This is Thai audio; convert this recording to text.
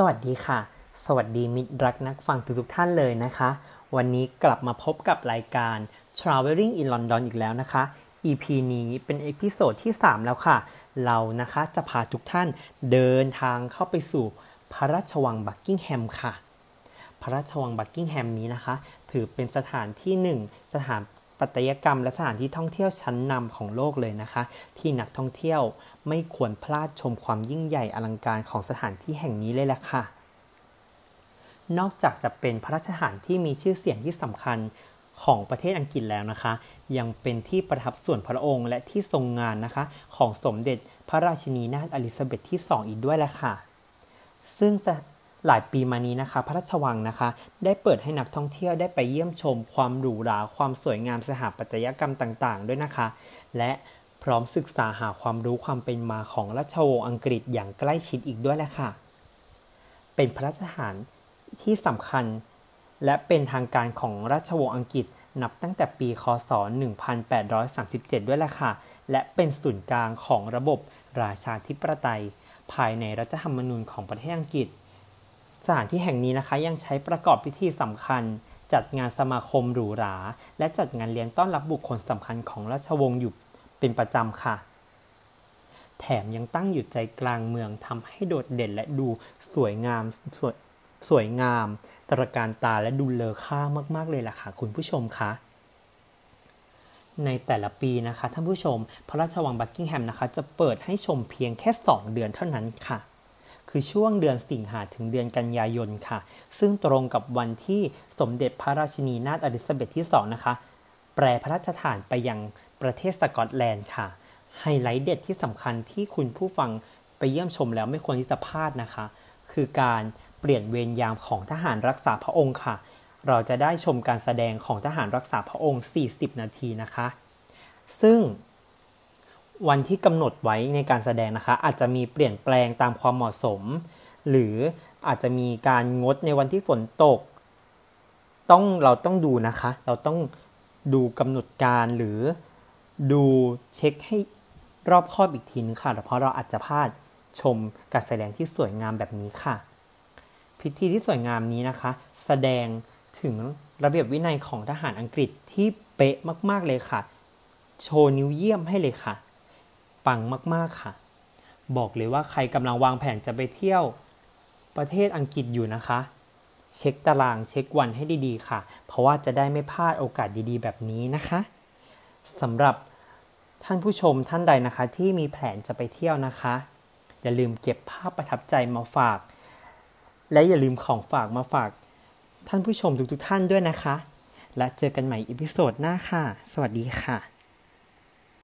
สวัสดีค่ะ สวัสดีมิตรรักนักฟังทุกๆท่านเลยนะคะ วันนี้กลับมาพบกับรายการ Traveling in London อีกแล้วนะคะ EP นี้เป็น episode ที่ 3 แล้วค่ะ เรานะคะจะพาทุกท่านเดินทางเข้าไปสู่พระราชวังบักกิงแฮมค่ะ พระราชวังบักกิงแฮมนี้นะคะ ถือเป็นสถานที่หนึ่งสถาปัตยกรรมและสถานที่ท่องเที่ยวชั้นนำของโลกเลยนะคะ ที่นักท่องเที่ยวไม่ควรพลาดชมความยิ่งใหญ่อลังการของสถานที่แห่งนี้เลยแหละค่ะ นอกจากจะเป็นพระราชฐานที่มีชื่อเสียงที่สำคัญของประเทศอังกฤษแล้วนะคะ ยังเป็นที่ประทับส่วนพระองค์และที่ทรงงานนะคะ ของสมเด็จพระราชินีนาถอลิซาเบธที่ 2 อีกด้วยแหละค่ะ ซึ่ง หลายปีมานี้นะคะ พระราชวังนะคะ ได้เปิดให้นักท่องเที่ยวได้ไปเยี่ยมชม ความหรูหราความสวยงามสถาปัตยกรรมต่างๆ ด้วยนะคะ และพร้อมศึกษาหาความรู้ความเป็นมาของราชวงศ์อังกฤษอย่างใกล้ชิดอีกด้วยแหละค่ะ เป็นพระราชฐานที่สำคัญ และเป็นทางการของราชวงศ์อังกฤษนับตั้งแต่ปี คศ 1837 ด้วยแหละค่ะ และเป็นศูนย์กลางของระบบราชาธิปไตย ภายในรัฐธรรมนูญของประเทศอังกฤษ สถานที่แห่งนี้นะคะยังใช้ประกอบพิธีสำคัญ จัดงานสมาคมหรูหรา และจัดงานเลี้ยงต้อนรับบุคคลสำคัญของราชวงศ์อยู่เป็นประจำค่ะ แถมยังตั้งอยู่ใจกลางเมืองทำให้โดดเด่นและดูสวยงามสวยสวยงาม ตระการตาและดูเลอค่ามากๆเลยล่ะค่ะคุณผู้ชมคะในแต่ละปีนะคะท่านผู้ชม พระราชวังบักกิงแฮมนะคะ จะเปิดให้ชมเพียงแค่ 2 เดือนเท่านั้นค่ะ คือช่วงเดือนสิงหาถึงเดือนกันยายนค่ะ ซึ่งตรงกับวันที่สมเด็จพระราชินีนาถอลิซาเบธที่2นะคะ แปรพระราชทานไปยังประเทศสกอตแลนด์ค่ะ ไฮไลท์เด็ดที่สำคัญที่คุณผู้ฟังไปเยี่ยมชมแล้วไม่ควรที่จะพลาดนะคะ คือการเปลี่ยนเวรยามของทหารรักษาพระองค์ค่ะ เราจะได้ชมการแสดงของทหารรักษาพระองค์ 40 นาทีนะคะ ซึ่ง วันที่กำหนดไว้ในการแสดงนะคะ อาจจะมีเปลี่ยนแปลงตามความเหมาะสม หรืออาจจะมีการงดในวันที่ฝนตก ต้องเราต้องดูนะคะ เราต้องดูกำหนดการหรือดูเช็คให้รอบคอบอีกทีนึงค่ะเพราะเราอาจจะพลาดชมการแสดงที่สวยงามแบบนี้ค่ะ พิธีที่สวยงามนี้นะคะ แสดงถึงระเบียบวินัยของทหารอังกฤษที่เป๊ะมาก ๆเลยค่ะ โชว์นิ้วเยี่ยมให้เลยค่ะ ปังมากๆค่ะ บอกเลยว่าใครกำลังวางแผนจะไปเที่ยวประเทศอังกฤษอยู่นะคะ เช็คตารางเช็ควันให้ดีๆค่ะ เพราะว่าจะได้ไม่พลาดโอกาสดีๆ แบบนี้นะคะสำหรับท่านผู้ชมท่านใดนะคะ ที่มีแผนจะไปเที่ยวนะคะ อย่าลืมเก็บภาพประทับใจมาฝาก และอย่าลืมของฝากมาฝากท่านผู้ชมทุกๆท่านด้วยนะคะ และเจอกันใหม่ episode หน้าค่ะ สวัสดีค่ะ